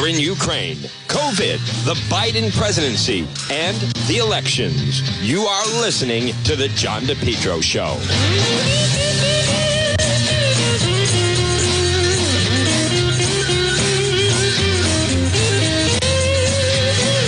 war in Ukraine, COVID, the Biden presidency, and the elections. You are listening to The John DePetro Show.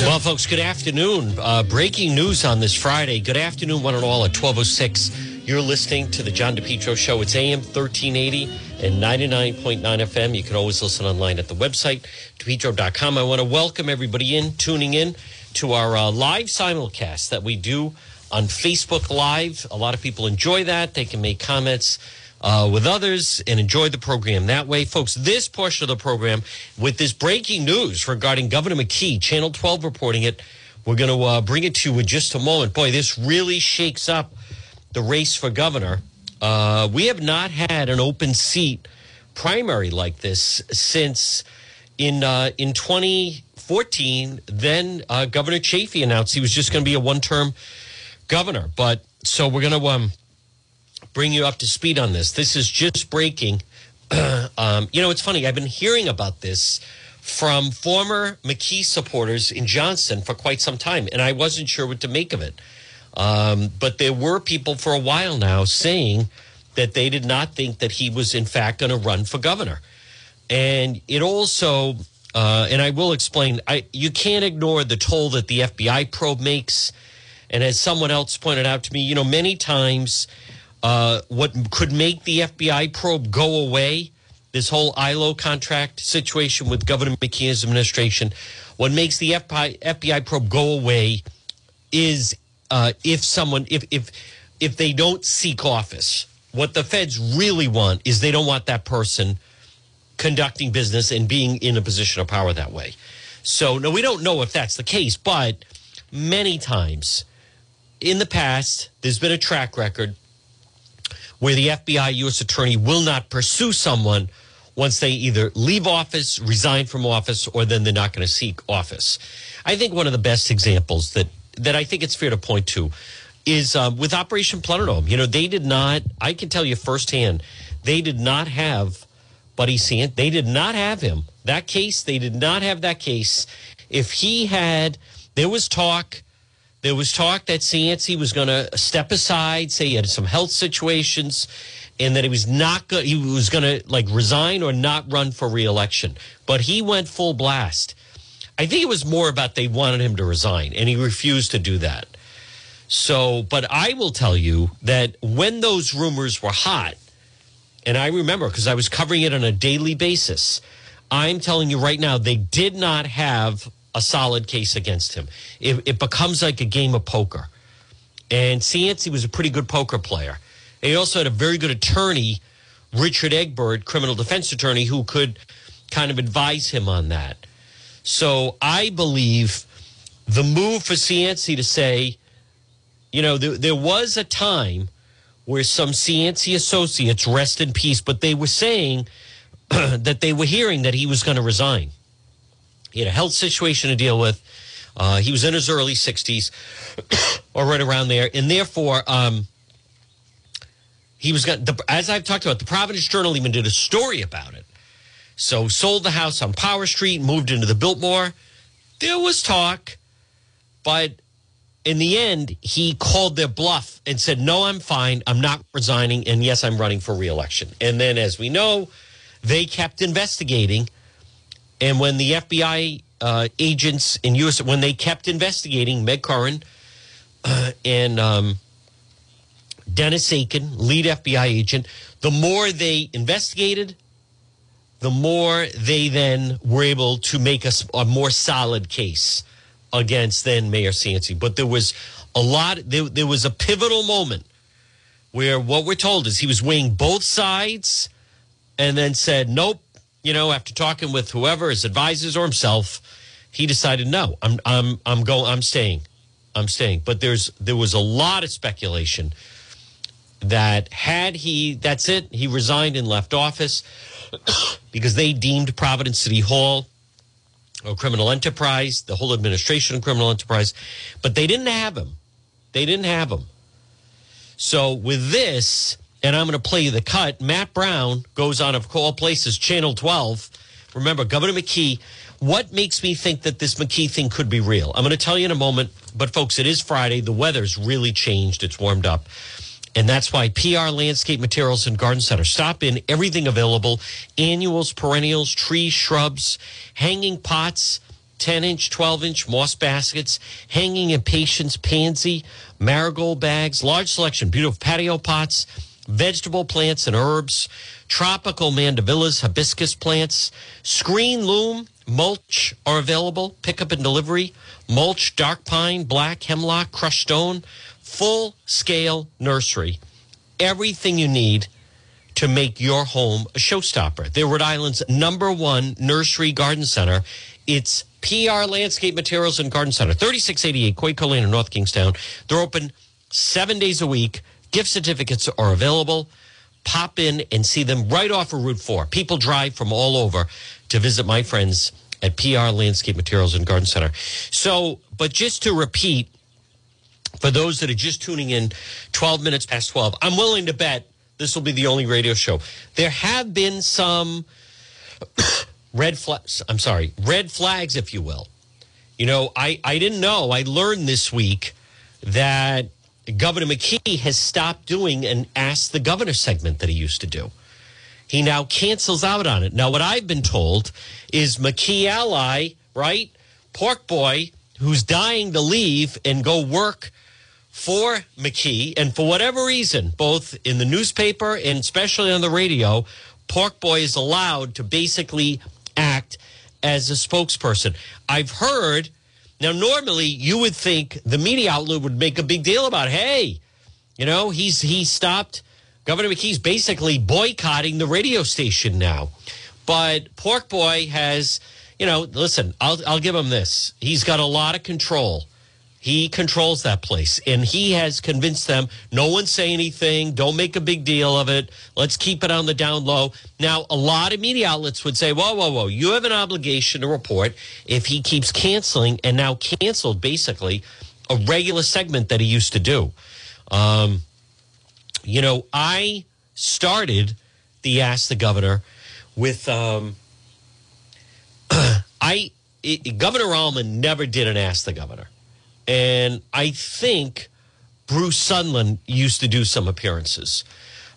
Well, folks, good afternoon. Uh, breaking news on this Friday. Good afternoon, one and all, at 1206. You're listening to the John DePetro Show. It's AM 1380 and 99.9 FM. You can always listen online at the website, DePetro.com. I want to welcome everybody in, tuning in to our uh, live simulcast that we do on Facebook Live. A lot of people enjoy that. They can make comments uh, with others and enjoy the program that way. Folks, this portion of the program with this breaking news regarding Governor McKee, Channel 12 reporting it. We're going to uh, bring it to you in just a moment. Boy, this really shakes up the race for governor. Uh, we have not had an open seat primary like this since in uh, in 2014. Then uh, Governor Chafee announced he was just going to be a one term governor. But so we're going to um, bring you up to speed on this. This is just breaking. um, you know, it's funny. I've been hearing about this from former McKee supporters in Johnston for quite some time, and I wasn't sure what to make of it. Um, but there were people for a while now saying that they did not think that he was, in fact, going to run for governor. And it also, uh, and I will explain, I, you can't ignore the toll that the FBI probe makes. And as someone else pointed out to me, you know, many times uh, what could make the FBI probe go away, this whole ILO contract situation with Governor McKee's administration, what makes the FBI, FBI probe go away is uh, if someone, if, if, if they don't seek office. What the feds really want is they don't want that person conducting business and being in a position of power that way. So, no, we don't know if that's the case, but many times in the past, there's been a track record where the FBI U.S. attorney will not pursue someone once they either leave office, resign from office, or then they're not going to seek office. I think one of the best examples that that I think it's fair to point to is um, with Operation Plunder Dome. You know, they did not. I can tell you firsthand, they did not have Buddy Cianci. They did not have him. That case, they did not have that case. If he had, there was talk. There was talk that Cianci was going to step aside, say he had some health situations, and that he was not. He was going to like resign or not run for reelection. But he went full blast. I think it was more about they wanted him to resign, and he refused to do that. So, but I will tell you that when those rumors were hot, and I remember because I was covering it on a daily basis, I'm telling you right now, they did not have a solid case against him. It, it becomes like a game of poker. And Cianci was a pretty good poker player. He also had a very good attorney, Richard Egbert, criminal defense attorney, who could kind of advise him on that. So I believe the move for Cianci to say, you know, there, there was a time where some Cianci associates rest in peace, but they were saying that they were hearing that he was going to resign. He had a health situation to deal with. Uh, he was in his early 60s or right around there. And therefore, um, he was going as I've talked about, the Providence Journal even did a story about it. So sold the house on Power Street, moved into the Biltmore. There was talk, but in the end, he called their bluff and said, No, I'm fine. I'm not resigning. And yes, I'm running for reelection. And then, as we know, they kept investigating. And when the FBI uh, agents in U.S., when they kept investigating, Meg Curran uh, and um, Dennis Aiken, lead FBI agent, the more they investigated, the more they then were able to make a, a more solid case against then Mayor Cianci. But there was a lot, there, there was a pivotal moment where what we're told is he was weighing both sides and then said, nope, you know, after talking with whoever, his advisors or himself, he decided, no, I'm, I'm, I'm going, I'm staying. I'm staying. But there's, there was a lot of speculation that had he, that's it, he resigned and left office because they deemed Providence City Hall a criminal enterprise, the whole administration a criminal enterprise, but they didn't have him. They didn't have him. So with this, and I'm going to play you the cut, Matt Brown goes on, of all places, Channel 12, remember, Governor McKee, what makes me think that this McKee thing could be real? I'm going to tell you in a moment, but folks, it is Friday. The weather's really changed. It's warmed up. And that's why PR Landscape Materials and Garden Center. Stop in, everything available annuals, perennials, trees, shrubs, hanging pots, 10 inch, 12 inch moss baskets, hanging impatiens, pansy, marigold bags, large selection, beautiful patio pots, vegetable plants and herbs, tropical mandevillas, hibiscus plants, screen loom, mulch are available, pickup and delivery, mulch, dark pine, black hemlock, crushed stone, full scale nursery. Everything you need to make your home a showstopper. They're Rhode Island's number one nursery garden center. It's PR Landscape Materials and Garden Center, 3688 Quaker Lane in North Kingstown. They're open seven days a week. Gift certificates are available. Pop in and see them right off of Route 4. People drive from all over to visit my friends at PR Landscape Materials and Garden Center. So, but just to repeat, for those that are just tuning in 12 minutes past 12, I'm willing to bet this will be the only radio show. There have been some red flags, I'm sorry, red flags, if you will. You know, I, I didn't know. I learned this week that Governor McKee has stopped doing an Ask the Governor segment that he used to do. He now cancels out on it. Now, what I've been told is McKee ally, right? Pork Boy, who's dying to leave and go work for McKee, and for whatever reason, both in the newspaper and especially on the radio, Pork Boy is allowed to basically act as a spokesperson. I've heard now normally you would think the media outlet would make a big deal about, hey, you know, he's he stopped Governor McKee's basically boycotting the radio station now. But Pork Boy has, you know, listen, I'll I'll give him this. He's got a lot of control he controls that place and he has convinced them no one say anything, don't make a big deal of it. Let's keep it on the down low. Now, a lot of media outlets would say, whoa, whoa, whoa, you have an obligation to report if he keeps canceling and now canceled basically a regular segment that he used to do. Um, you know, I started the Ask the Governor with um, I it, Governor Almond never did an Ask the Governor. And I think Bruce Sundlun used to do some appearances.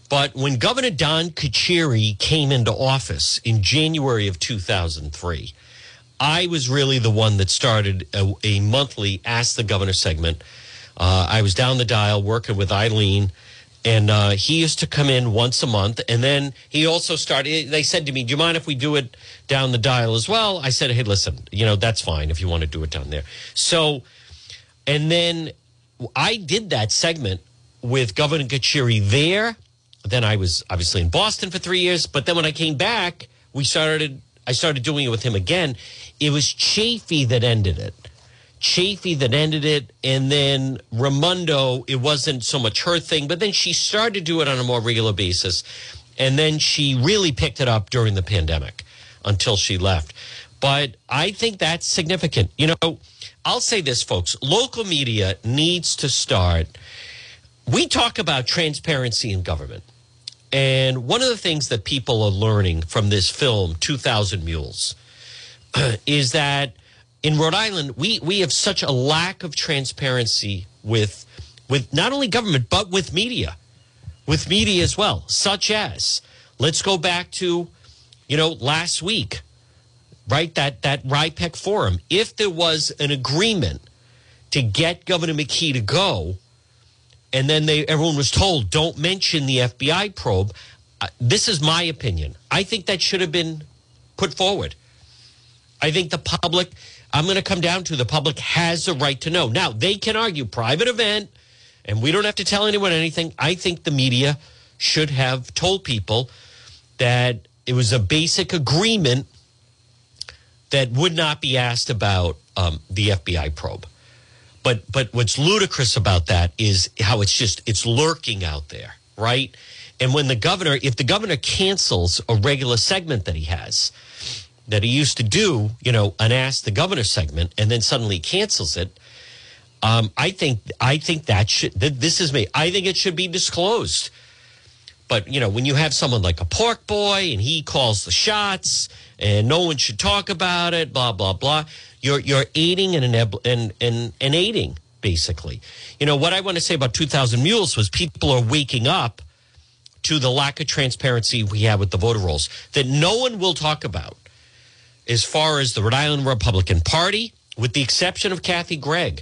But when Governor Don Carcieri came into office in January of 2003, I was really the one that started a, a monthly Ask the Governor segment. Uh, I was down the dial working with Eileen, and uh, he used to come in once a month. And then he also started, they said to me, Do you mind if we do it down the dial as well? I said, Hey, listen, you know, that's fine if you want to do it down there. So, and then I did that segment with Governor Carcieri there. Then I was obviously in Boston for three years. But then when I came back, we started. I started doing it with him again. It was Chafee that ended it. Chafee that ended it, and then Raimondo. It wasn't so much her thing, but then she started to do it on a more regular basis, and then she really picked it up during the pandemic until she left. But I think that's significant. You know I'll say this, folks local media needs to start. We talk about transparency in government. And one of the things that people are learning from this film, 2000 Mules, is that in Rhode Island, we, we have such a lack of transparency with, with not only government, but with media, with media as well, such as, let's go back to, you know, last week right? That that RIPEC forum. If there was an agreement to get Governor McKee to go, and then they everyone was told don't mention the FBI probe. Uh, this is my opinion. I think that should have been put forward. I think the public. I'm going to come down to the public has a right to know. Now they can argue private event, and we don't have to tell anyone anything. I think the media should have told people that it was a basic agreement that would not be asked about um, the FBI probe. But but what's ludicrous about that is how it's just it's lurking out there, right? And when the governor, if the governor cancels a regular segment that he has, that he used to do, you know, an ask the governor segment, and then suddenly cancels it, um, I think I think that should this is me. I think it should be disclosed But you know, when you have someone like a pork boy and he calls the shots and no one should talk about it, blah blah blah, you're you're aiding and and and, and aiding basically. You know what I want to say about 2,000 mules was people are waking up to the lack of transparency we have with the voter rolls that no one will talk about as far as the Rhode Island Republican Party, with the exception of Kathy Gregg.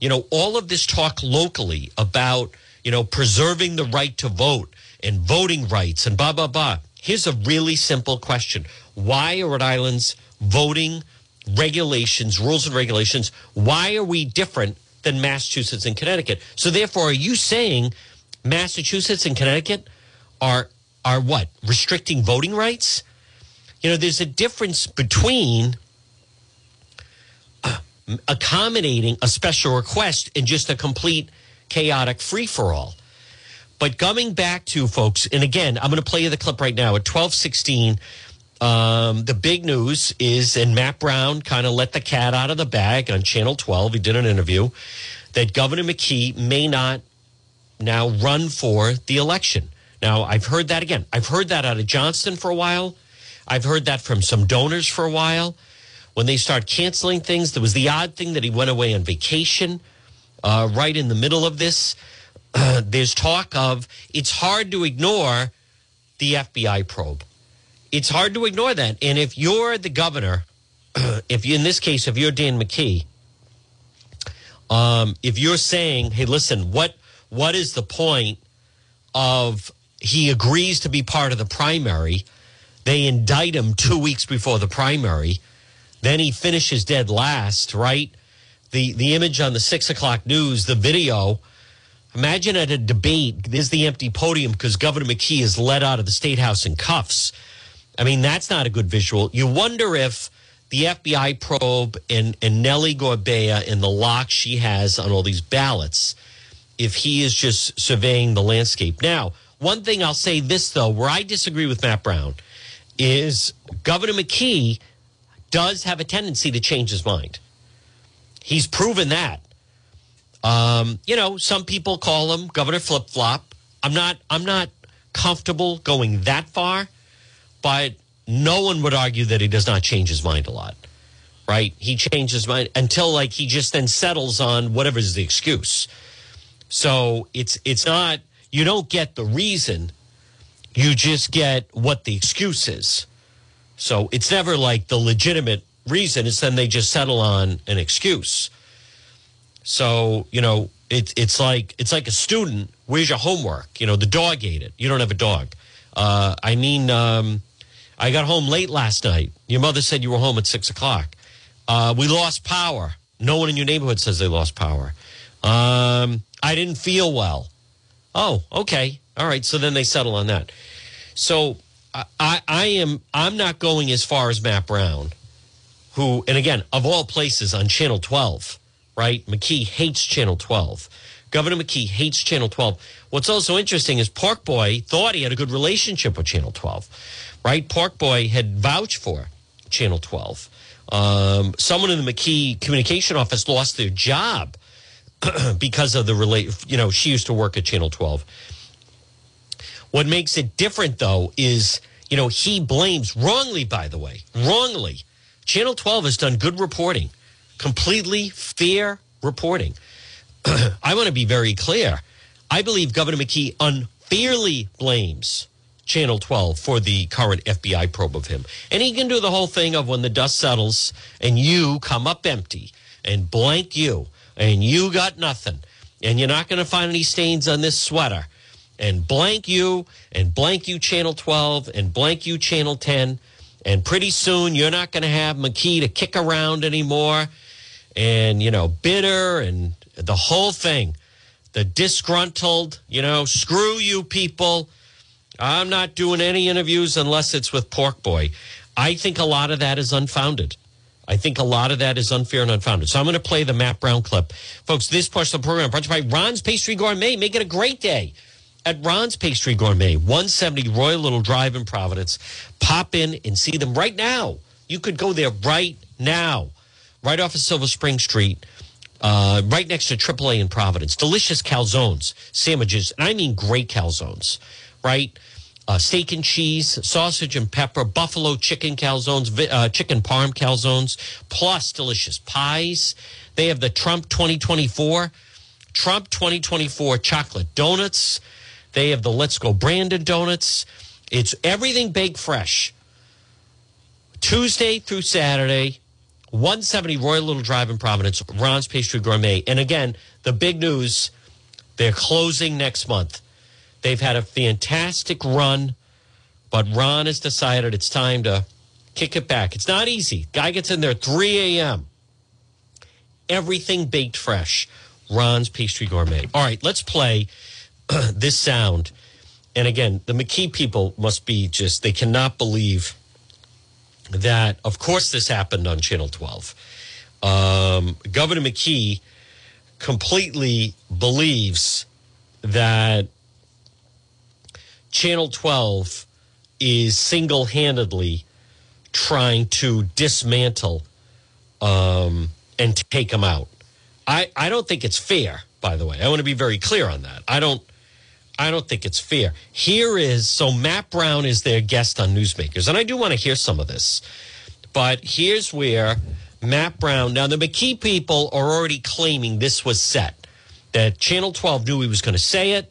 You know, all of this talk locally about, you know, preserving the right to vote and voting rights and blah, blah, blah. Here's a really simple question Why are Rhode Island's voting regulations, rules and regulations, why are we different than Massachusetts and Connecticut? So, therefore, are you saying Massachusetts and Connecticut are, are what? Restricting voting rights? You know, there's a difference between uh, accommodating a special request and just a complete chaotic free for all. But coming back to folks, and again, I'm going to play you the clip right now at 1216. Um, the big news is, and Matt Brown kind of let the cat out of the bag on Channel 12. He did an interview that Governor McKee may not now run for the election. Now, I've heard that again. I've heard that out of Johnston for a while. I've heard that from some donors for a while. When they start canceling things, there was the odd thing that he went away on vacation uh, right in the middle of this. There's talk of it's hard to ignore the FBI probe. It's hard to ignore that. And if you're the governor, if you, in this case, if you're Dan McKee, um, if you're saying, "Hey, listen, what what is the point of he agrees to be part of the primary?" They indict him two weeks before the primary. Then he finishes dead last, right? The the image on the six o'clock news, the video. Imagine at a debate, there's the empty podium because Governor McKee is led out of the state house in cuffs. I mean, that's not a good visual. You wonder if the FBI probe and, and Nellie Gorbea and the lock she has on all these ballots, if he is just surveying the landscape. Now, one thing I'll say this, though, where I disagree with Matt Brown is Governor McKee does have a tendency to change his mind. He's proven that. Um, you know, some people call him Governor Flip Flop. I'm not. I'm not comfortable going that far, but no one would argue that he does not change his mind a lot. Right? He changes his mind until like he just then settles on whatever's the excuse. So it's it's not. You don't get the reason you just get what the excuse is. So it's never like the legitimate reason. It's then they just settle on an excuse. So you know, it, it's like it's like a student. Where's your homework? You know, the dog ate it. You don't have a dog. Uh, I mean, um, I got home late last night. Your mother said you were home at six o'clock. Uh, we lost power. No one in your neighborhood says they lost power. Um, I didn't feel well. Oh, okay. All right. So then they settle on that. So I, I am I'm not going as far as Matt Brown, who and again of all places on Channel 12, right? McKee hates Channel 12. Governor McKee hates Channel 12. What's also interesting is Pork Boy thought he had a good relationship with Channel 12, right? Pork Boy had vouched for Channel 12. Um, someone in the McKee communication office lost their job because of the relate. You know, she used to work at Channel 12 what makes it different, though, is, you know, he blames, wrongly, by the way, wrongly. Channel 12 has done good reporting, completely fair reporting. I want to be very clear. I believe Governor McKee unfairly blames Channel 12 for the current FBI probe of him. And he can do the whole thing of when the dust settles and you come up empty and blank you and you got nothing and you're not going to find any stains on this sweater and blank you and blank you channel 12 and blank you channel 10 and pretty soon you're not going to have McKee to kick around anymore and you know bitter and the whole thing the disgruntled you know screw you people i'm not doing any interviews unless it's with pork boy i think a lot of that is unfounded I think a lot of that is unfair and unfounded. So I'm going to play the Matt Brown clip. Folks, this portion of the program brought to you by Ron's Pastry Gourmet. Make it a great day at Ron's Pastry Gourmet, 170 Royal Little Drive in Providence. Pop in and see them right now. You could go there right now, right off of Silver Spring Street, uh, right next to AAA in Providence. Delicious calzones, sandwiches, and I mean great calzones right? Uh, steak and cheese, sausage and pepper, buffalo chicken calzones, uh, chicken parm calzones, plus delicious pies. They have the Trump 2024, Trump 2024 chocolate donuts. They have the Let's Go Brandon donuts. It's everything baked fresh. Tuesday through Saturday, 170 Royal Little Drive in Providence, Ron's Pastry Gourmet. And again, the big news they're closing next month. They've had a fantastic run, but Ron has decided it's time to kick it back. It's not easy. Guy gets in there 3 a.m. Everything baked fresh. Ron's Pastry Gourmet. All right, let's play this sound. And again, the McKee people must be just, they cannot believe that, of course, this happened on Channel 12. Um, Governor McKee completely believes that Channel 12 is single handedly trying to dismantle um, and take them out. I, I don't think it's fair, by the way. I want to be very clear on that. I don't. I don't think it's fair. Here is so Matt Brown is their guest on Newsmakers, and I do want to hear some of this. But here's where Matt Brown. Now the McKee people are already claiming this was set. That Channel 12 knew he was going to say it,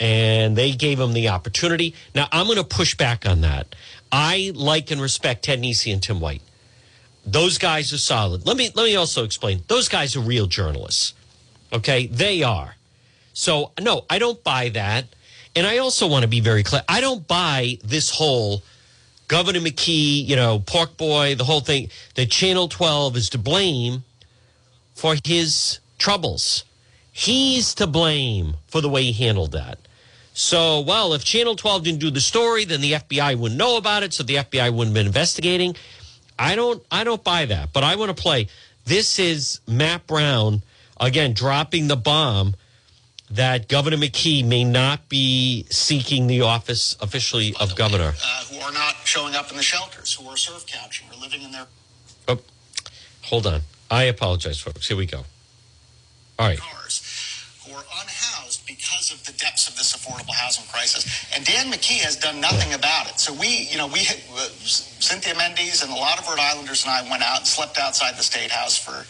and they gave him the opportunity. Now I'm going to push back on that. I like and respect Ted Nesi and Tim White. Those guys are solid. Let me let me also explain. Those guys are real journalists. Okay, they are. So, no, I don't buy that. And I also want to be very clear. I don't buy this whole Governor McKee, you know, Pork Boy, the whole thing, that Channel 12 is to blame for his troubles. He's to blame for the way he handled that. So, well, if Channel 12 didn't do the story, then the FBI wouldn't know about it, so the FBI wouldn't have been investigating. I don't I don't buy that. But I want to play. This is Matt Brown again dropping the bomb that Governor McKee may not be seeking the office officially of governor. Uh, who are not showing up in the shelters, who are surf couching or living in their Oh, hold on. I apologize, folks. Here we go. All right. cars, who are unhoused because of the depths of this affordable housing crisis. And Dan McKee has done nothing about it. So we, you know, we, uh, Cynthia Mendes and a lot of Rhode Islanders and I went out and slept outside the state house for.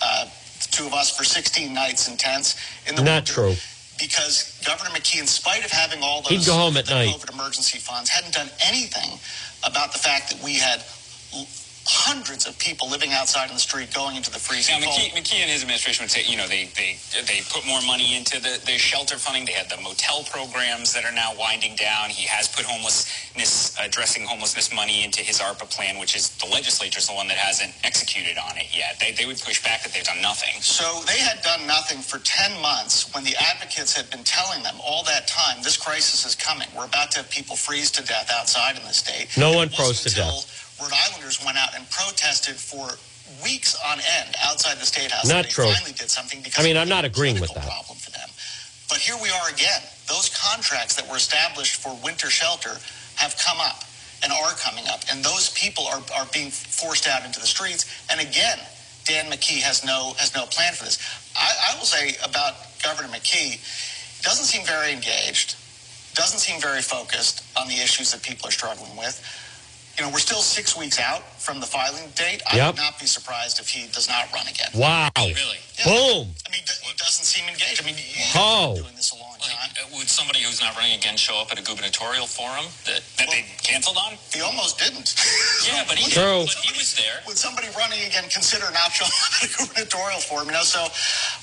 Uh, two of us for 16 nights in tents in the Not winter true. because Governor McKee, in spite of having all those He'd go home at the night. COVID emergency funds, hadn't done anything about the fact that we had hundreds of people living outside in the street going into the freezing Now, cold. McKee, McKee and his administration would say, you know, they they they put more money into the, the shelter funding. They had the motel programs that are now winding down. He has put homelessness, addressing homelessness money into his ARPA plan, which is the legislature's the one that hasn't executed on it yet. They, they would push back that they've done nothing. So they had done nothing for 10 months when the advocates had been telling them all that time, this crisis is coming. We're about to have people freeze to death outside in the state. No one froze to until Rhode Islanders went out and protested for weeks on end outside the state house. Not true. They finally did something because I mean, I'm not agreeing with that. Problem for them. But here we are again. Those contracts that were established for winter shelter have come up and are coming up, and those people are, are being forced out into the streets. And again, Dan McKee has no has no plan for this. I, I will say about Governor McKee, doesn't seem very engaged, doesn't seem very focused on the issues that people are struggling with. You know, we're still six weeks out from the filing date. I Yep. would not be surprised if he does not run again. Wow. Really? Yeah. Boom. I mean, he doesn't seem engaged. I mean, you've Oh. been doing this a long time. uh, would somebody who's not running again show up at a gubernatorial forum that, that they canceled on? He almost didn't. Yeah, but he, True. but he was there. Would somebody running again consider not showing up at a gubernatorial forum? You know, so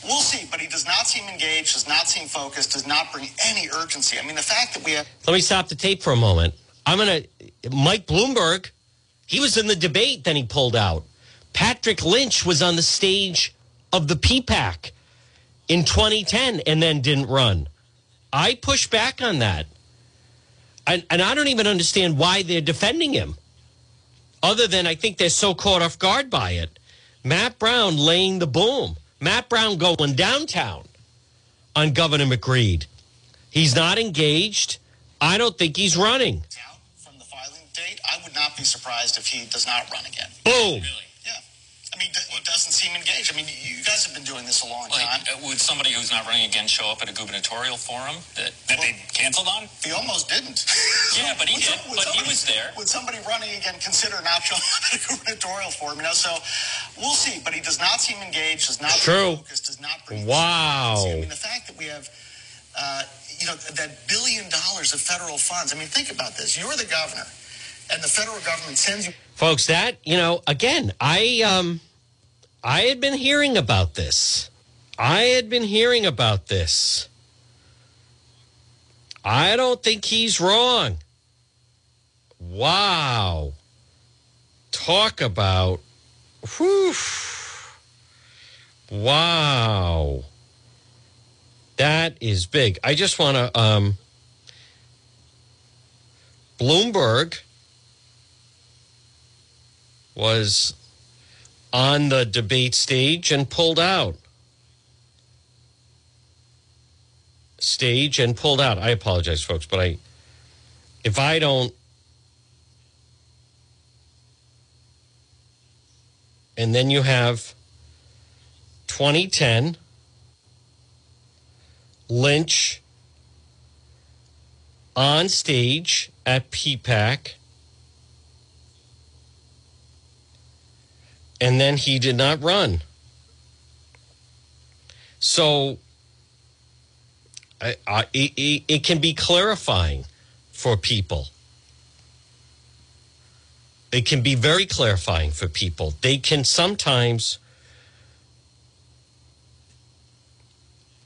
we'll see. But he does not seem engaged, does not seem focused, does not bring any urgency. I mean, the fact that we have Let me stop the tape for a moment. I'm going to. Mike Bloomberg, he was in the debate, then he pulled out. Patrick Lynch was on the stage of the PPAC in 2010 and then didn't run. I push back on that. And, and I don't even understand why they're defending him, other than I think they're so caught off guard by it. Matt Brown laying the boom. Matt Brown going downtown on Governor McGreed. He's not engaged. I don't think he's running. Be surprised if he does not run again. Boom. Really? Yeah. I mean, he doesn't seem engaged. I mean, you guys guys have been doing this a long Like, time. uh, would somebody who's not running again show up at a gubernatorial forum that, that they canceled on? He almost didn't. Yeah, but he Would did. some- would But he was there. Would somebody running again consider not showing up at a gubernatorial forum? You know, so we'll see. But he does not seem engaged. Does not True. seem focused. Does not bring. Wow. I mean, the fact that we have. Uh, you know that billion dollars of federal funds. I mean, think about this. You're the governor, and the federal government sends you. Folks that you know again i um i had been hearing about this. I had been hearing about this. I don't think he's wrong. Wow. Talk about whew, wow. That is big. I just want to um bloomberg was on the debate stage and pulled out. Stage and pulled out. I apologize, folks, but I, if I don't, and then you have 2010, Lynch on stage at PPAC. And then he did not run. So I, I, it, it can be clarifying for people. It can be very clarifying for people. They can sometimes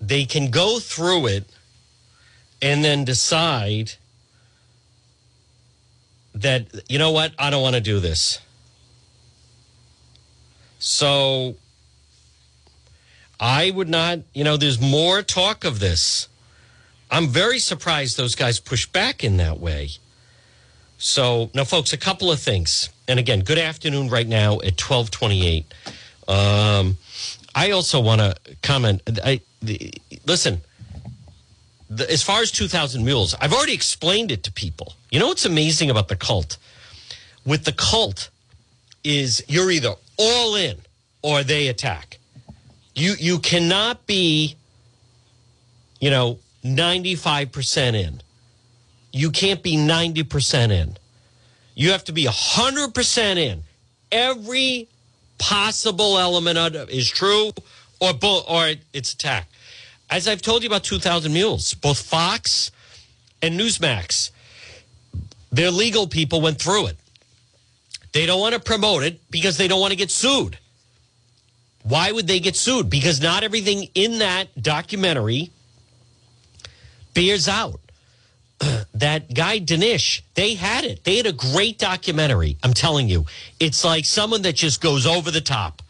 they can go through it and then decide that you know what I don't want to do this. So I would not, you know, there's more talk of this. I'm very surprised those guys push back in that way. So now, folks, a couple of things. And again, good afternoon right now at 1228. Um, I also want to comment. I, the, listen, as far as 2,000 Mules, I've already explained it to people. You know what's amazing about the cult? With the cult, is you're either all in or they attack. You you cannot be, you know, 95% in. You can't be 90% in. You have to be 100% in. Every possible element of is true or bull, or it's attack. As I've told you about 2000 Mules, both Fox and Newsmax, their legal people went through it. They don't want to promote it because they don't want to get sued. Why would they get sued? Because not everything in that documentary bears out. that guy Dinesh, they had it. They had a great documentary. I'm telling you, it's like someone that just goes over the top.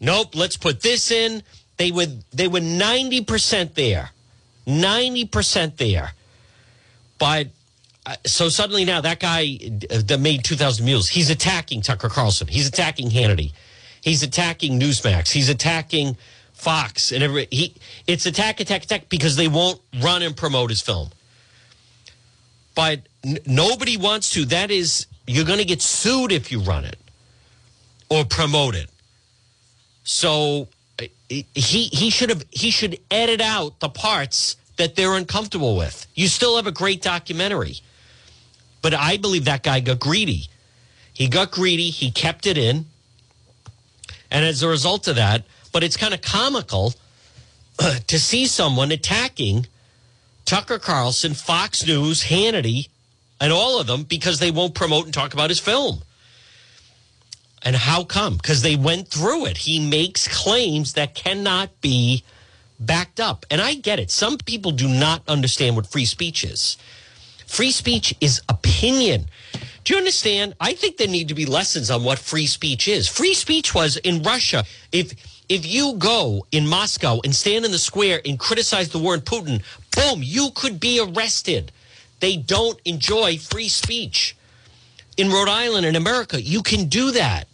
Nope, let's put this in. They would they were 90% there. 90% there. But so suddenly now that guy uh, that made 2000 mules, he's attacking Tucker Carlson. He's attacking Hannity. He's attacking Newsmax. He's attacking Fox and every he it's attack attack attack because they won't run and promote his film. But n- nobody wants to. That is you're going to get sued if you run it or promote it. So uh, he he should have he should edit out the parts that they're uncomfortable with. You still have a great documentary. But I believe that guy got greedy. He got greedy, he kept it in. And as a result of that, but it's kind of comical to see someone attacking Tucker Carlson, Fox News, Hannity, and all of them because they won't promote and talk about his film. And how come? Because they went through it. He makes claims that cannot be backed up. And I get it. Some people do not understand what free speech is. Free speech is opinion. Do you understand? I think there need to be lessons on what free speech is. Free speech was in Russia. If if you go in Moscow and stand in the square and criticize the war in Putin, boom, you could be arrested. They don't enjoy free speech. In Rhode Island in America, you can do that.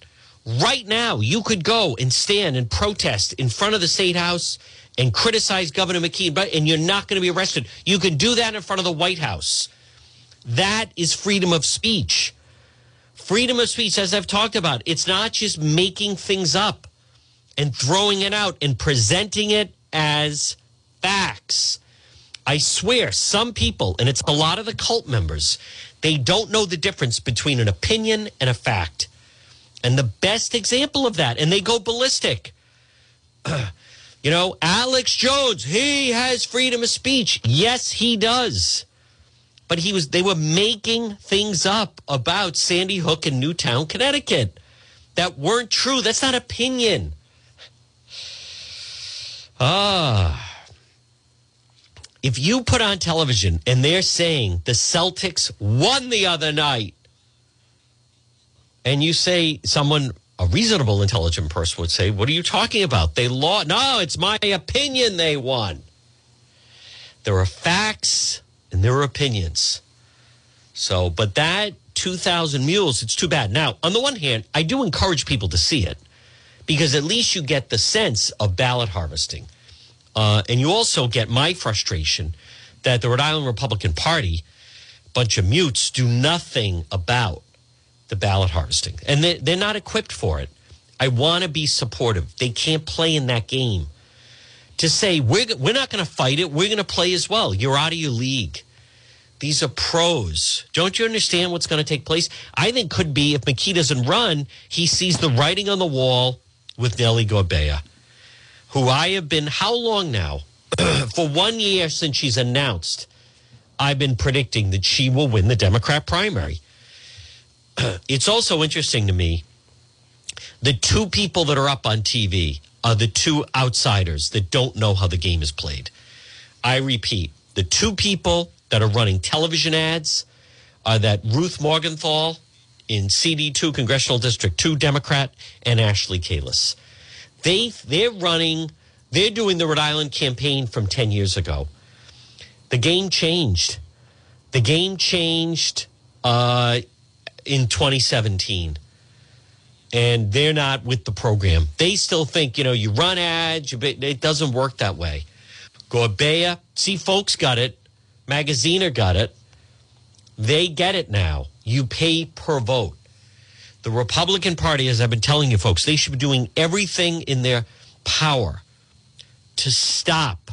Right now, you could go and stand and protest in front of the state house and criticize Governor McKee, but and you're not going to be arrested. You can do that in front of the White House. That is freedom of speech. Freedom of speech, as I've talked about, it's not just making things up. and throwing it out and presenting it as facts. I swear, some people, and it's a lot of the cult members, they don't know the difference between an opinion and a fact. And the best example of that, and they go ballistic. you know, Alex Jones, he has freedom of speech. Yes, he does. But he was they were making things up about Sandy Hook and Newtown, Connecticut that weren't true. That's not opinion. Ah. If you put on television and they're saying the Celtics won the other night, and you say someone, a reasonable, intelligent person would say, What are you talking about? They lost. No, it's my opinion they won. There are facts and there are opinions. So, but that 2,000 mules, it's too bad. Now, on the one hand, I do encourage people to see it because at least you get the sense of ballot harvesting. Uh, and you also get my frustration that the Rhode Island Republican Party, bunch of mutes, do nothing about the ballot harvesting. And they, they're not equipped for it. I want to be supportive. They can't play in that game. To say, we're, we're not going to fight it, we're going to play as well. You're out of your league. These are pros. Don't you understand what's going to take place? I think could be if McKee doesn't run, he sees the writing on the wall with Nellie Gorbea, who I have been, how long now? For one year since she's announced, I've been predicting that she will win the Democrat primary. it's also interesting to me the two people that are up on TV are the two outsiders that don't know how the game is played. I repeat, the two people that are running television ads are that Ruth Morgenthau in CD2 Congressional District 2 Democrat and Ashley Kalus. They they're running they're doing the Rhode Island campaign from 10 years ago. The game changed. The game changed uh, in 2017 and they're not with the program. They still think, you know, you run ads, it doesn't work that way. Gorbea, see, folks got it. Magaziner got it. They get it now. You pay per vote. The Republican Party, as I've been telling you folks, they should be doing everything in their power to stop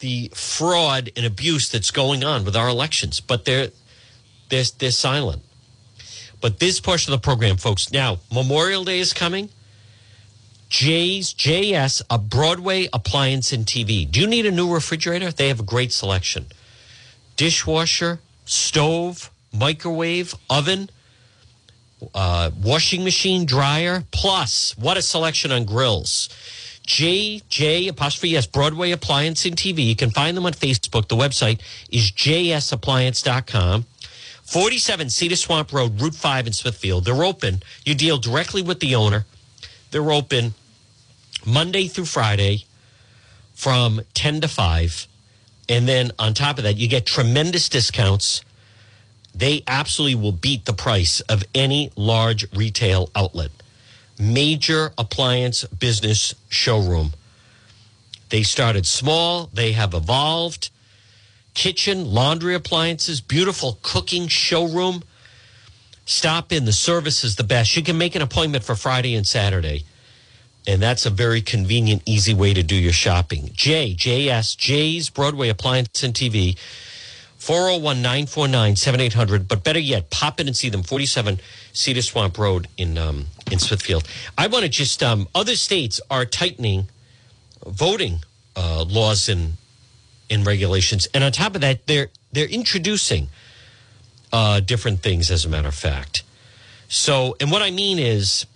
the fraud and abuse that's going on with our elections. But they're they're, they're silent. But this portion of the program, folks, now Memorial Day is coming. J's JS, a Broadway appliance and TV. Do you need a new refrigerator? They have a great selection. Dishwasher, stove, microwave, oven, uh, washing machine, dryer. Plus, what a selection on grills. J J apostrophe S Broadway Appliance and TV. You can find them on Facebook. The website is jsappliance.com. 47 Cedar Swamp Road, Route 5 in Smithfield. They're open. You deal directly with the owner. They're open Monday through Friday from 10 to 5. And then on top of that, you get tremendous discounts. They absolutely will beat the price of any large retail outlet. Major appliance business showroom. They started small, they have evolved. Kitchen, laundry appliances, beautiful cooking showroom. Stop in, the service is the best. You can make an appointment for Friday and Saturday and that's a very convenient, easy way to do your shopping. J, JS, J's Broadway Appliance and TV, 401 949 7800. But better yet, pop in and see them, 47 Cedar Swamp Road in, um, in Smithfield. I want to just, um, other states are tightening voting uh, laws and, and regulations. And on top of that, they're, they're introducing uh, different things, as a matter of fact. So, and what I mean is,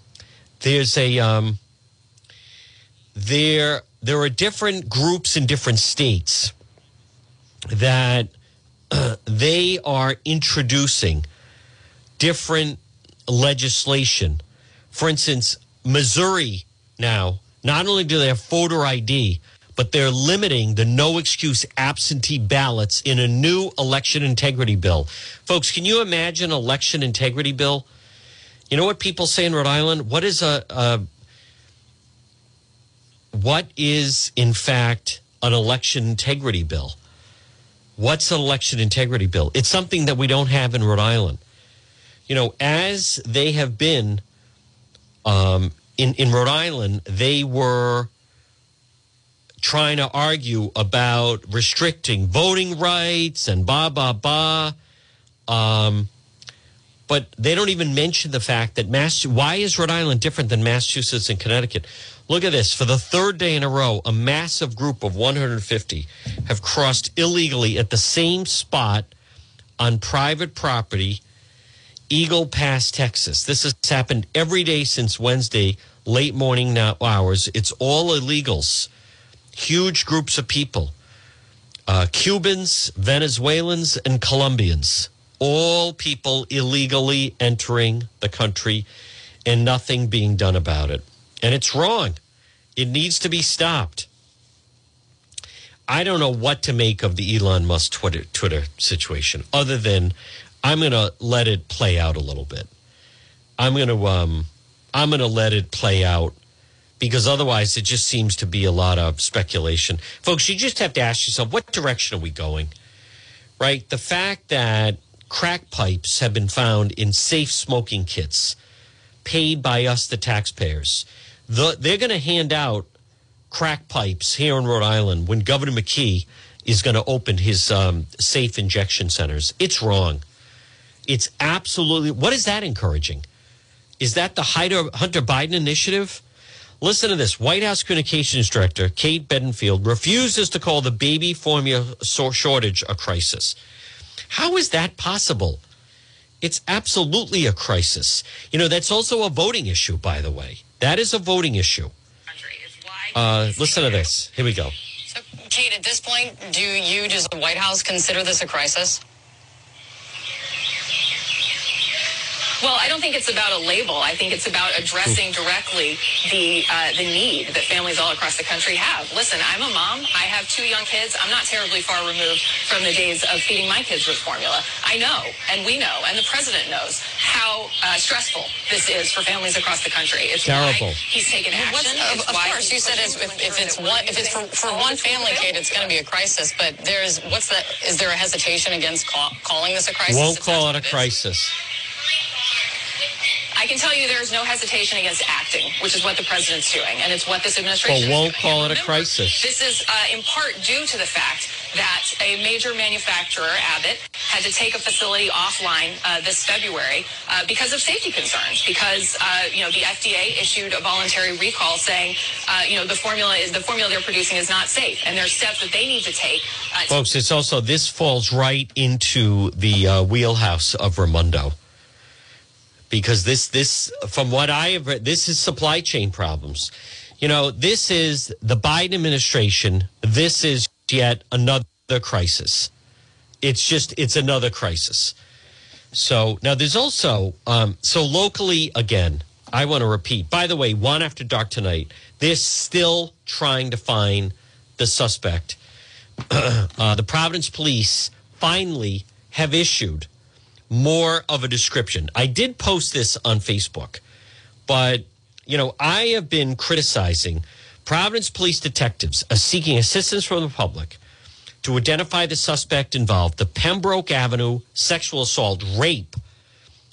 there's a, um, there there are different groups in different states that uh, they are introducing different legislation. For instance, Missouri now not only do they have voter ID, but they're limiting the no excuse absentee ballots in a new election integrity bill. Folks, can you imagine election integrity bill? You know what people say in Rhode Island? What is a, a what is, in fact, an election integrity bill? What's an election integrity bill? It's something that we don't have in Rhode Island. You know, as they have been um, in, in Rhode Island, they were trying to argue about restricting voting rights and blah, blah, blah. Um, but they don't even mention the fact that Mass. Why is Rhode Island different than Massachusetts and Connecticut? Look at this. For the third day in a row, a massive group of 150 have crossed illegally at the same spot on private property, Eagle Pass, Texas. This has happened every day since Wednesday, late morning hours. It's all illegals, huge groups of people uh, Cubans, Venezuelans, and Colombians. All people illegally entering the country and nothing being done about it. And it's wrong. It needs to be stopped. I don't know what to make of the Elon Musk Twitter, Twitter situation, other than I'm going to let it play out a little bit. I'm going to um, I'm going to let it play out because otherwise it just seems to be a lot of speculation, folks. You just have to ask yourself, what direction are we going? Right, the fact that crack pipes have been found in safe smoking kits paid by us, the taxpayers. The, they're going to hand out crack pipes here in Rhode Island when Governor McKee is going to open his um, safe injection centers. It's wrong. It's absolutely. What is that encouraging? Is that the Hunter, Biden initiative? Listen to this. White House Communications Director Kate Bedingfield refuses to call the baby formula shortage a crisis. How is that possible? It's absolutely a crisis. You know, that's also a voting issue, by the way. That is a voting issue. Uh, listen to this. Here we go. So, Kate, at this point, do you, does the White House consider this a crisis? Well, I don't think it's about a label. I think it's about addressing directly the uh, the need that families all across the country have. Listen, I'm a mom. I have two young kids. I'm not terribly far removed from the days of feeding my kids with formula. I know, and we know, and the president knows how uh, stressful this is for families across the country. It's terrible. he's taken action. Of, of course, you said if, if it's one if it's for, for one family, Kate, it's going to be a crisis. But there's what's that? Is there a hesitation against call, calling this a crisis? Won't call it a crisis. I can tell you there is no hesitation against acting, which is what the president's doing, and it's what this administration well, won't call it remember, a crisis. This is uh, in part due to the fact that a major manufacturer, Abbott, had to take a facility offline uh, this February uh, because of safety concerns. Because uh, you know the FDA issued a voluntary recall saying, uh, you know, the formula is the formula they're producing is not safe, and there are steps that they need to take. Uh, Folks, it's also this falls right into the wheelhouse of Raimondo because this this from what I have read, this is supply chain problems. You know, this is the Biden administration. This is yet another crisis. It's just it's another crisis. So now there's also um, so locally again. I want to repeat. By the way, one after dark tonight. They're still trying to find the suspect. uh, the Providence police finally have issued more of a description. I did post this on Facebook, but you know, I have been criticizing Providence police detectives are seeking assistance from the public to identify the suspect involved, the Pembroke Avenue sexual assault rape,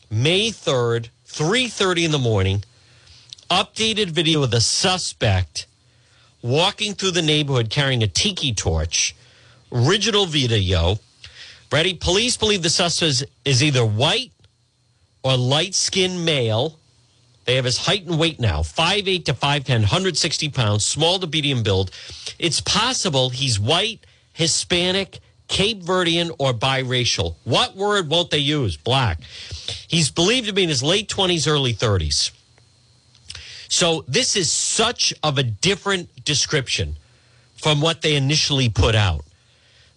May 3rd, 3:30 in the morning. Updated video of the suspect walking through the neighborhood carrying a tiki torch. Original video Ready? Police believe the suspect is either white or light skinned male. They have his height and weight now 5'8 to 5'10, 160 pounds, small to medium build. It's possible he's white, Hispanic, Cape Verdean, or biracial. What word won't they use? Black. He's believed to be in his late 20s, early 30s. So this is such of a different description from what they initially put out.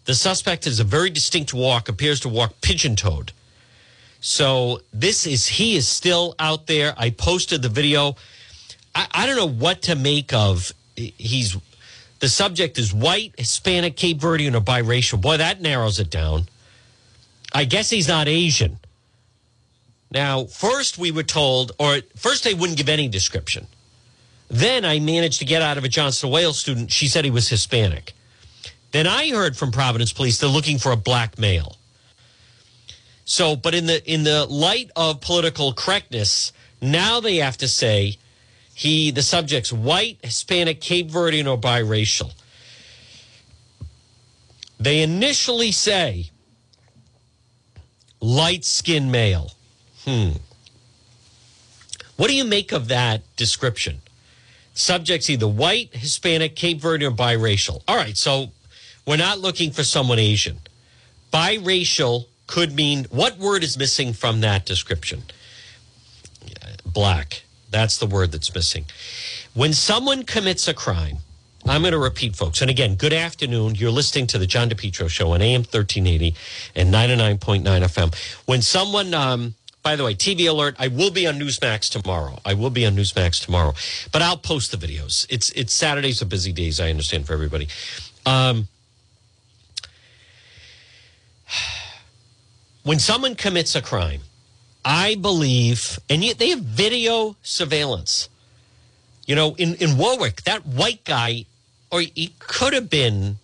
The suspect has a very distinct walk, appears to walk pigeon toed. So this is, he is still out there. I posted the video. I, I don't know what to make of. He's, the subject is white, Hispanic, Cape Verdean, or biracial. Boy, that narrows it down. I guess he's not Asian. Now, first we were told, or first they wouldn't give any description. Then I managed to get out of a Johnson Wales student. She said he was Hispanic. Then I heard from Providence Police they're looking for a black male. So, but in the in the light of political correctness, now they have to say He, the subject's white, Hispanic, Cape Verdean, or biracial. They initially say light skinned male. Hmm. What do you make of that description? Subjects either white, Hispanic, Cape Verdean, or biracial. All right, so we're not looking for someone Asian. Biracial could mean what word is missing from that description? Black. That's the word that's missing. When someone commits a crime, I'm going to repeat, folks. And again, good afternoon. You're listening to the John DePetro Show on AM 1380 and 99.9 FM. When someone, um, by the way, TV alert, I will be on Newsmax tomorrow. I will be on Newsmax tomorrow, but I'll post the videos. It's, it's Saturdays are busy days, I understand, for everybody. Um, when someone commits a crime, I believe, and yet they have video surveillance. You know, in, in Warwick, that white guy, or he could have been,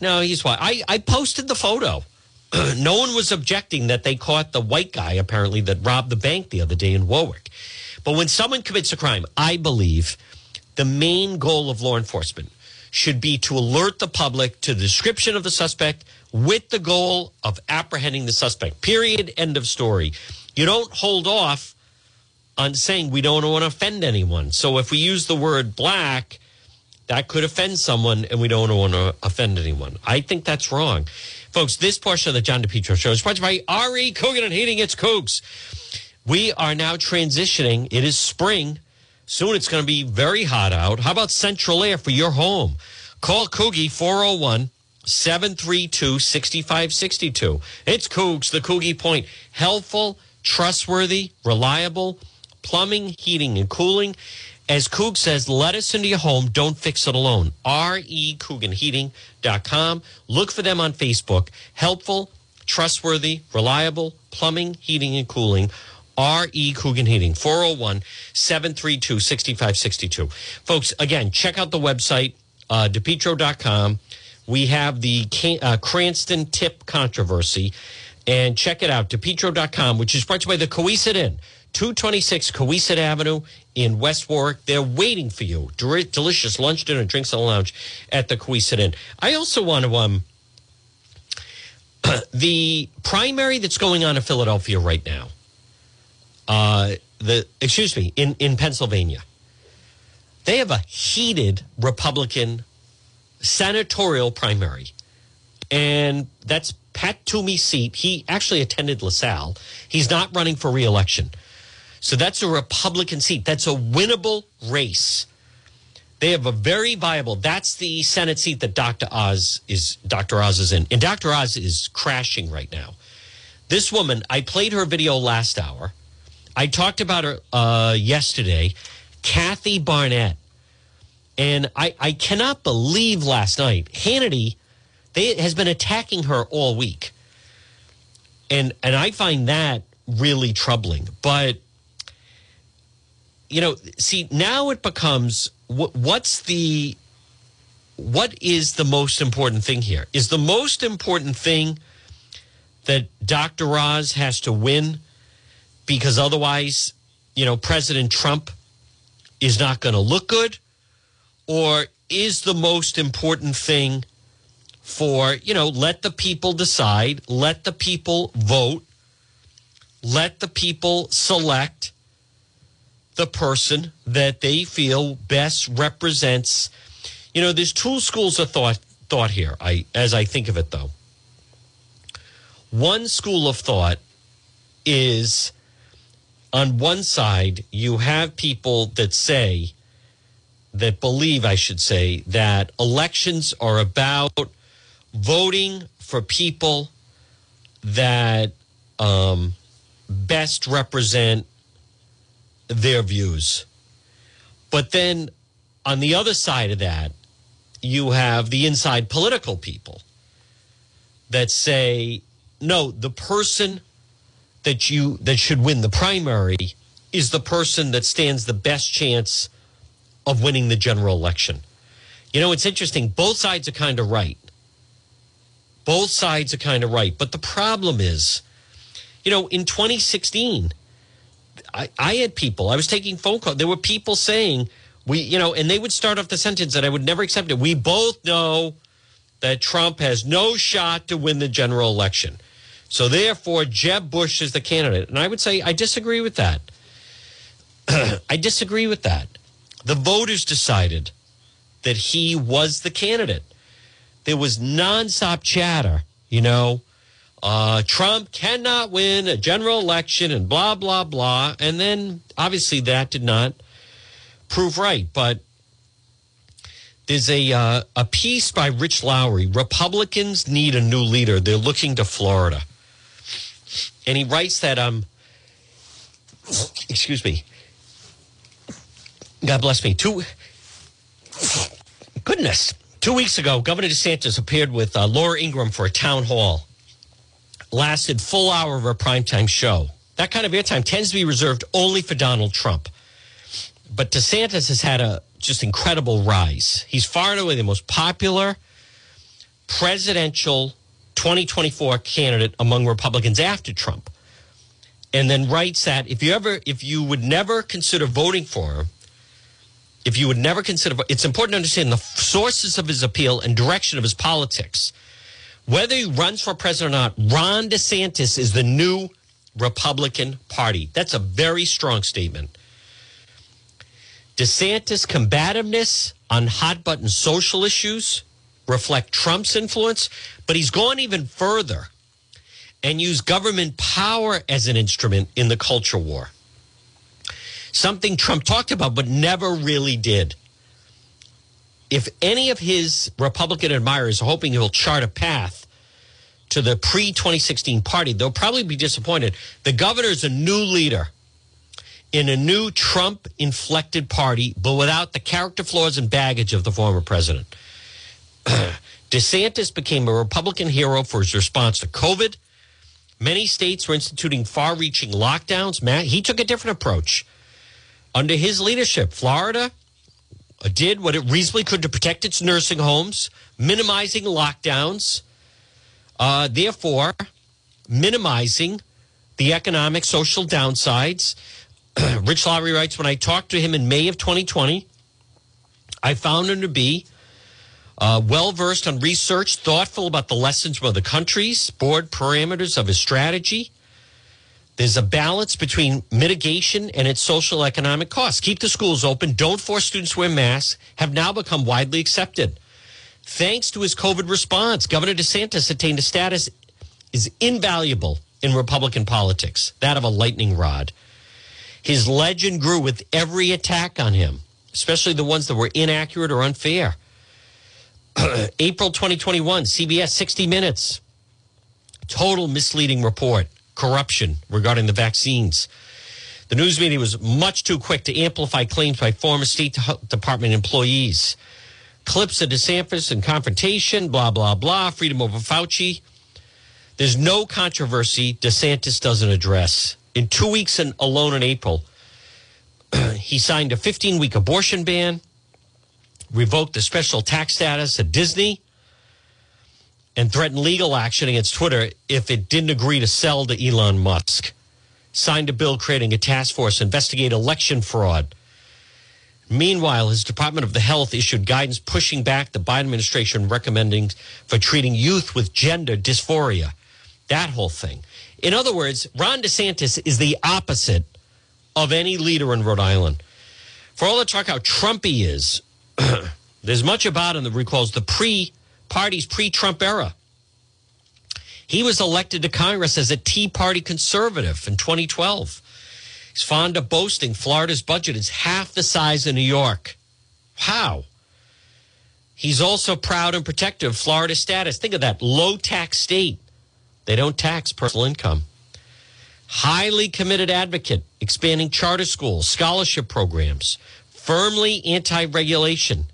no, he's white. I, I posted the photo. no one was objecting that they caught the white guy, apparently, that robbed the bank the other day in Warwick. But when someone commits a crime, I believe the main goal of law enforcement should be to alert the public to the description of the suspect with the goal of apprehending the suspect. Period. End of story. You don't hold off on saying we don't want to offend anyone. So if we use the word black, that could offend someone and we don't want to offend anyone. I think that's wrong. Folks, this portion of the John DePetro show is sponsored by RE Coogan and Heating. It's Cougs. We are now transitioning. It is spring. Soon it's going to be very hot out. How about central air for your home? Call Coogie 401 732 6562. It's Cougs, the Coogie Point. Helpful, trustworthy, reliable plumbing, heating, and cooling. As Coog says, let us into your home. Don't fix it alone. recooganheating.com. Look for them on Facebook. Helpful, trustworthy, reliable plumbing, heating, and cooling. R.E. Coogan Heating, 401 732 6562. Folks, again, check out the website, uh, depetro.com. We have the uh, Cranston tip controversy. And check it out, depetro.com, which is brought to you by the Cowesett Inn. 226 Cowesett Avenue in West Warwick. They're waiting for you. delicious lunch, dinner, drinks, and lounge at the Cowesett Inn. I also want to, um, the primary that's going on in Philadelphia right now, uh, the, excuse me, in, in Pennsylvania, they have a heated Republican senatorial primary. And that's Pat Toomey's seat. He actually attended LaSalle. He's not running for reelection. So that's a Republican seat. That's a winnable race. They have a very viable. That's the Senate seat that Dr. Oz is. Dr. Oz is in, and Dr. Oz is crashing right now. This woman, I played her video last hour. I talked about her uh, yesterday, Kathy Barnette, and I, I cannot believe last night Hannity they has been attacking her all week, and and I find that really troubling. But you know, see, now it becomes what, what's the what is the most important thing here? Is the most important thing that Dr. Oz has to win because otherwise, you know, President Trump is not going to look good? Or is the most important thing for, you know, let the people decide, let the people vote, let the people select the person that they feel best represents. You know, there's two schools of thought thought here. I as I think of it though. One school of thought is on one side you have people that say that believe I should say that elections are about voting for people that um, best represent their views. But then on the other side of that, you have the inside political people that say, no, the person that you that should win the primary is the person that stands the best chance of winning the general election. You know, it's interesting. Both sides are kind of right. Both sides are kind of right. But the problem is, you know, in 2016, I, I had people, I was taking phone calls. There were people saying, we, you know, and they would start off the sentence that I would never accept it. We both know that Trump has no shot to win the general election. So therefore, Jeb Bush is the candidate. And I would say, I disagree with that. I disagree with that. The voters decided that he was the candidate. There was nonstop chatter, you know. Uh, Trump cannot win a general election and blah, blah, blah. And then obviously that did not prove right. But there's a, uh, a piece by Rich Lowry Republicans need a new leader. They're looking to Florida. And he writes that, um, excuse me, God bless me. Two, goodness, two weeks ago, Governor DeSantis appeared with uh, Laura Ingraham for a town hall. Lasted full hour of a primetime show. That kind of airtime tends to be reserved only for Donald Trump. But DeSantis has had a just incredible rise. He's far and away the most popular presidential 2024 candidate among Republicans after Trump. And then writes that if you ever, if you would never consider voting for him, if you would never consider, it's important to understand the sources of his appeal and direction of his politics. Whether he runs for president or not, Ron DeSantis is the new Republican Party. That's a very strong statement. DeSantis' combativeness on hot button social issues reflect Trump's influence, but he's gone even further and used government power as an instrument in the culture war something Trump talked about but never really did. If any of his Republican admirers are hoping he'll chart a path to the pre 2016 party, they'll probably be disappointed. The governor is a new leader in a new Trump inflected party, but without the character flaws and baggage of the former president. DeSantis became a Republican hero for his response to COVID. Many states were instituting far reaching lockdowns. Matt, he took a different approach under his leadership, Florida did what it reasonably could to protect its nursing homes, minimizing lockdowns, uh, therefore, minimizing the economic, social downsides. Rich Lowry writes When I talked to him in May of 2020, I found him to be uh, well versed on research, thoughtful about the lessons from other countries, board parameters of his strategy. There's a balance between mitigation and its social economic costs. Keep the schools open, don't force students to wear masks, have now become widely accepted. Thanks to his COVID response, Governor DeSantis attained a status is invaluable in Republican politics, that of a lightning rod. His legend grew with every attack on him, especially the ones that were inaccurate or unfair. April 2021, CBS 60 Minutes. Total misleading report corruption regarding the vaccines. The news media was much too quick to amplify claims by former State Department employees. Clips of DeSantis and confrontation, blah, blah, blah, freedom over Fauci. There's no controversy DeSantis doesn't address. In two weeks in, alone in April, he signed a 15 week abortion ban, revoked the special tax status at Disney, and threatened legal action against Twitter if it didn't agree to sell to Elon Musk. Signed a bill creating a task force to investigate election fraud. Meanwhile, his Department of the Health issued guidance pushing back the Biden administration recommending for treating youth with gender dysphoria. That whole thing. In other words, Ron DeSantis is the opposite of any leader in Rhode Island. For all the talk how Trump he is, there's much about him that recalls the pre Party's pre Trump era. He was elected to Congress as a Tea Party conservative in 2012. He's fond of boasting Florida's budget is half the size of New York. How? He's also proud and protective of Florida's status. Think of that low tax state. They don't tax personal income. Highly committed advocate, expanding charter schools, scholarship programs, firmly anti regulation.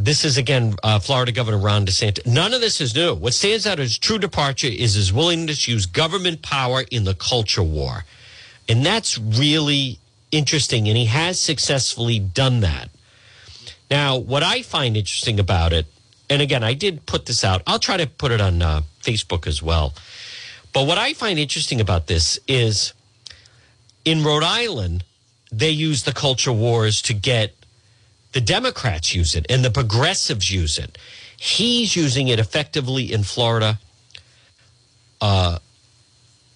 This is again uh, Florida Governor Ron DeSantis. None of this is new. What stands out as true departure is his willingness to use government power in the culture war. And that's really interesting. And he has successfully done that. Now, what I find interesting about it, and again, I did put this out, I'll try to put it on uh, Facebook as well. But what I find interesting about this is in Rhode Island, they use the culture wars to get the Democrats use it and the progressives use it. He's using it effectively in Florida uh,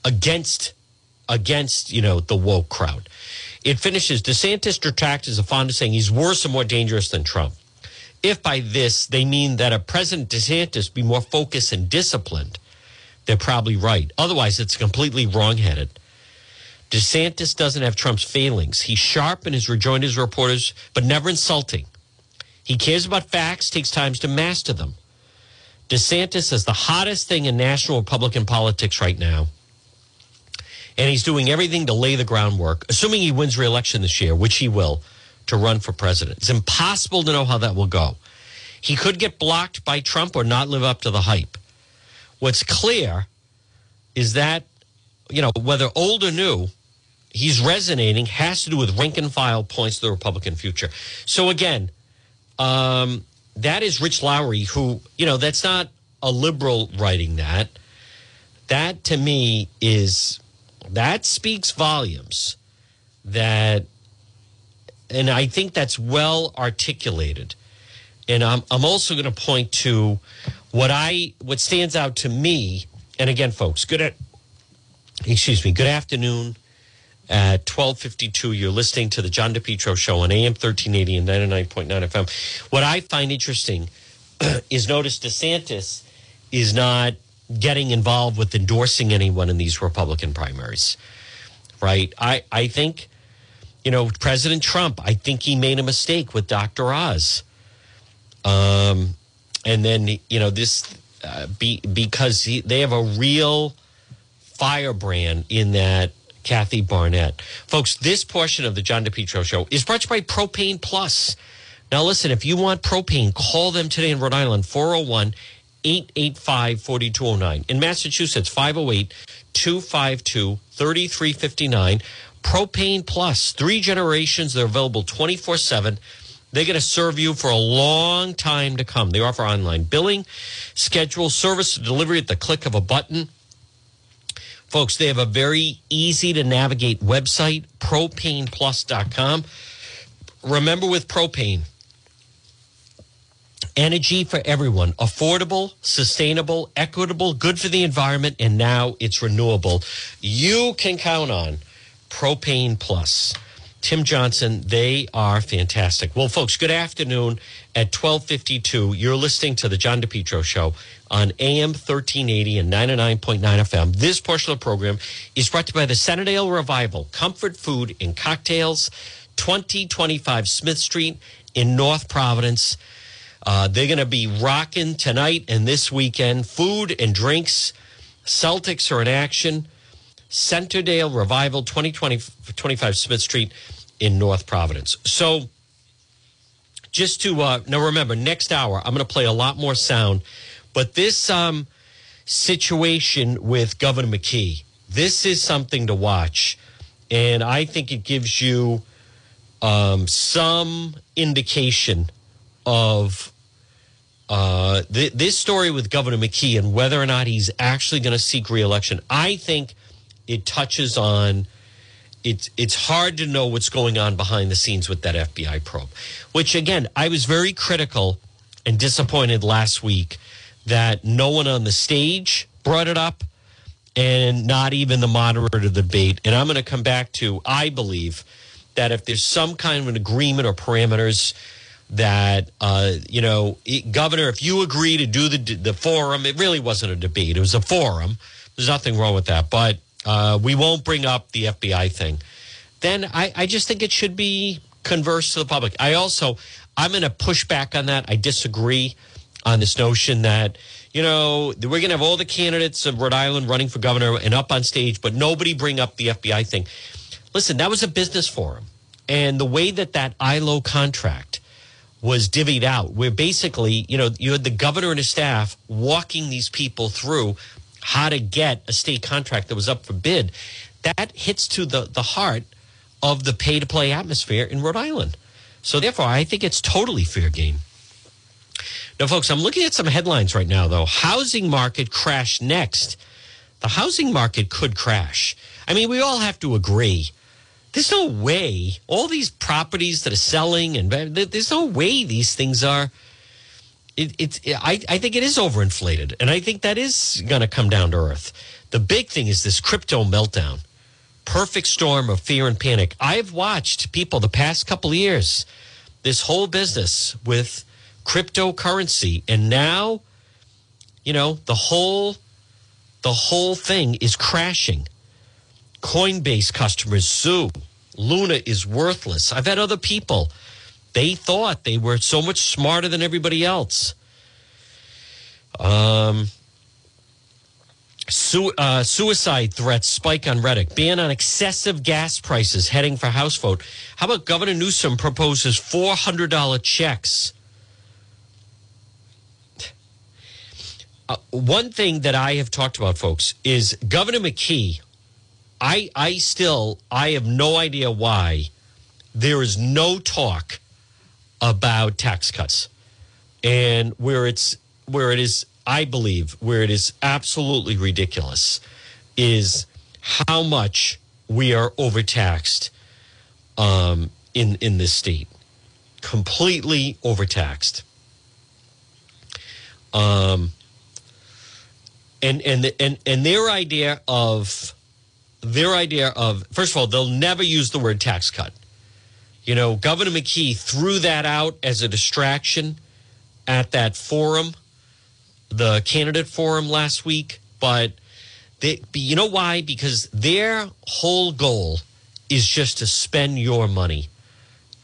against against you know the woke crowd. It finishes DeSantis detractors are fond of saying he's worse and more dangerous than Trump. If by this they mean that a President DeSantis be more focused and disciplined, they're probably right. Otherwise, it's completely wrongheaded. DeSantis doesn't have Trump's failings. He's sharp in his rejoin his reporters, but never insulting. He cares about facts, takes time to master them. DeSantis is the hottest thing in national Republican politics right now. And he's doing everything to lay the groundwork, assuming he wins re-election this year, which he will, to run for president. It's impossible to know how that will go. He could get blocked by Trump or not live up to the hype. What's clear is that, you know, whether old or new, he's resonating has to do with rank and file points to the Republican future. So again, um, that is Rich Lowry, who, you know, that's not a liberal writing that. That to me is, that speaks volumes that, and I think that's well articulated. And I'm, I'm also going to point to what I, what stands out to me. And again, folks, good at, excuse me, good afternoon at 1252 you're listening to the john depetro show on am 1380 and 99.9 fm what i find interesting is notice desantis is not getting involved with endorsing anyone in these republican primaries right? I i think you know president trump i think he made a mistake with dr oz. Um and then you know this uh, be, because he, they have a real firebrand in that Kathy Barnette. Folks, this portion of the John DePetro show is brought to you by Propane Plus. Now, listen, if you want propane, call them today in Rhode Island, 401 885 4209. In Massachusetts, 508 252 3359. Propane Plus, three generations. They're available 24 7. They're going to serve you for a long time to come. They offer online billing, schedule, service, delivery at the click of a button. Folks, they have a very easy to navigate website, propaneplus.com. Remember with propane, energy for everyone, affordable, sustainable, equitable, good for the environment, and now it's renewable. You can count on Propane Plus. Tim Johnson, they are fantastic. Well, folks, good afternoon at 1252. You're listening to the John DePetro Show on AM 1380 and 99.9 FM. This portion of the program is brought to you by the Centredale Revival, Comfort Food and Cocktails, 2025 Smith Street in North Providence. Uh, they're going to be rocking tonight and this weekend. Food and drinks. Celtics are in action. Centredale Revival, 2020, 25 Smith Street in North Providence. So, just to uh, now remember, next hour, I'm going to play a lot more sound. But this um, situation with Governor McKee, this is something to watch. And I think it gives you um, some indication of uh, th- this story with Governor McKee and whether or not he's actually going to seek reelection. I think it touches on it's it's hard to know what's going on behind the scenes with that FBI probe. Which again, I was very critical and disappointed last week that no one on the stage brought it up and not even the moderator of the debate. And I'm going to come back to I believe that if there's some kind of an agreement or parameters that uh, you know, governor, if you agree to do the the forum, it really wasn't a debate; it was a forum. There's nothing wrong with that, but uh, we won't bring up the FBI thing. Then I, I just think it should be conversed to the public. I also, I'm going to push back on that. I disagree on this notion that, you know, we're going to have all the candidates of Rhode Island running for governor and up on stage, but nobody bring up the FBI thing. Listen, that was a business forum. And the way that that ILO contract was divvied out, where basically, you know, you had the governor and his staff walking these people through how to get a state contract that was up for bid, that hits to the, the heart of the pay to play atmosphere in Rhode Island. So, therefore, I think it's totally fair game. Now, folks, I'm looking at some headlines right now, though. Housing market crash next. the housing market could crash. I mean, we all have to agree. There's no way all these properties that are selling and there's no way these things are. It, it's I, I think it is overinflated, and I think that is going to come down to earth. The big thing is this crypto meltdown, perfect storm of fear and panic. I've watched people the past couple years, this whole business with cryptocurrency, and now, you know, the whole the whole thing is crashing. Coinbase customers sue. Luna is worthless. I've had other people. They thought they were so much smarter than everybody else. Um, su- uh, suicide threats spike on Reddit. Ban on excessive gas prices heading for House vote. How about Governor Newsom proposes $400 checks? Uh, one thing that I have talked about, folks, is Governor McKee I I still I have no idea why there is no talk about tax cuts. And where it's where it is I believe where it is absolutely ridiculous is how much we are overtaxed um, in in this state. Completely overtaxed. Um and and and and their idea of their idea of first of all, they'll never use the word tax cut. You know, Governor McKee threw that out as a distraction at that forum, the candidate forum last week. But they, you know why? Because their whole goal is just to spend your money,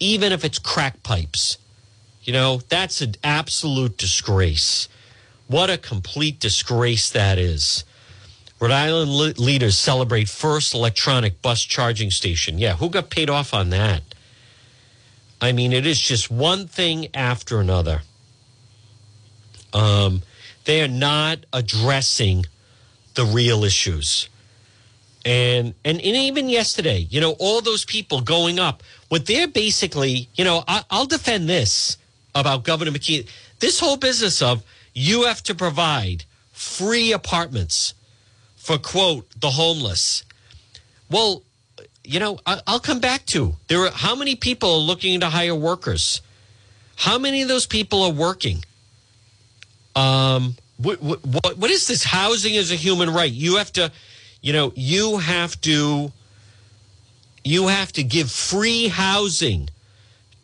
even if it's crack pipes. You know, that's an absolute disgrace. What a complete disgrace that is. Rhode Island le- leaders celebrate first electronic bus charging station. Yeah, who got paid off on that? I mean, it is just one thing after another. Um, they are not addressing the real issues. And, and and even yesterday, you know, all those people going up, what they're basically, you know, I, I'll defend this about Governor McKee. This whole business of you have to provide free apartments for quote the homeless. Well, you know, I, will come back to there. Are how many people are looking to hire workers? How many of those people are working? Um, what, what, what is this? Housing is a human right. You have to, you know, you have to, you have to give free housing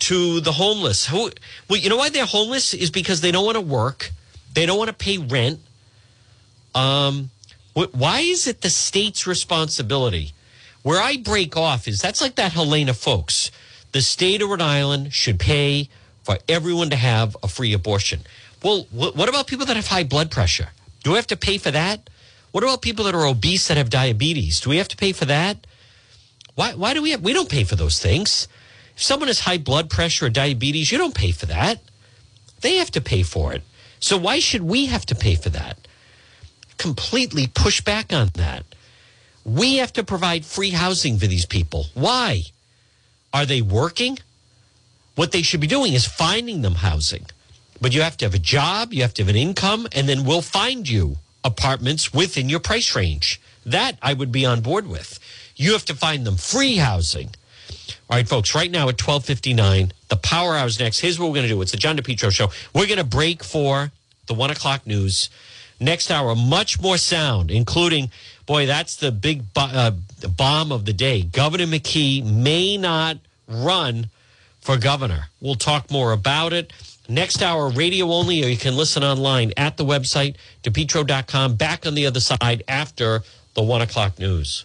to the homeless. Who, well, you know why they're homeless is because they don't want to work, they don't want to pay rent. Um, why is it the state's responsibility? Where I break off is that's like that Helena Foulkes. The state of Rhode Island should pay for everyone to have a free abortion. Well, what about people that have high blood pressure? Do we have to pay for that? What about people that are obese that have diabetes? Do we have to pay for that? Why, why do we have, we don't pay for those things. If someone has high blood pressure or diabetes, you don't pay for that. They have to pay for it. So why should we have to pay for that? completely push back on that. We have to provide free housing for these people. Why? Are they working? What they should be doing is finding them housing. But you have to have a job, you have to have an income, and then we'll find you apartments within your price range. That I would be on board with. You have to find them free housing. All right, folks, right now at 1259, the power hour is next. Here's what we're going to do. It's the John DePetro show. We're going to break for the one o'clock news. Next hour, much more sound, including, boy, that's the big uh, bomb of the day. Governor McKee may not run for governor. We'll talk more about it. Next hour, radio only, or you can listen online at the website, depetro.com. Back on the other side after the one o'clock news.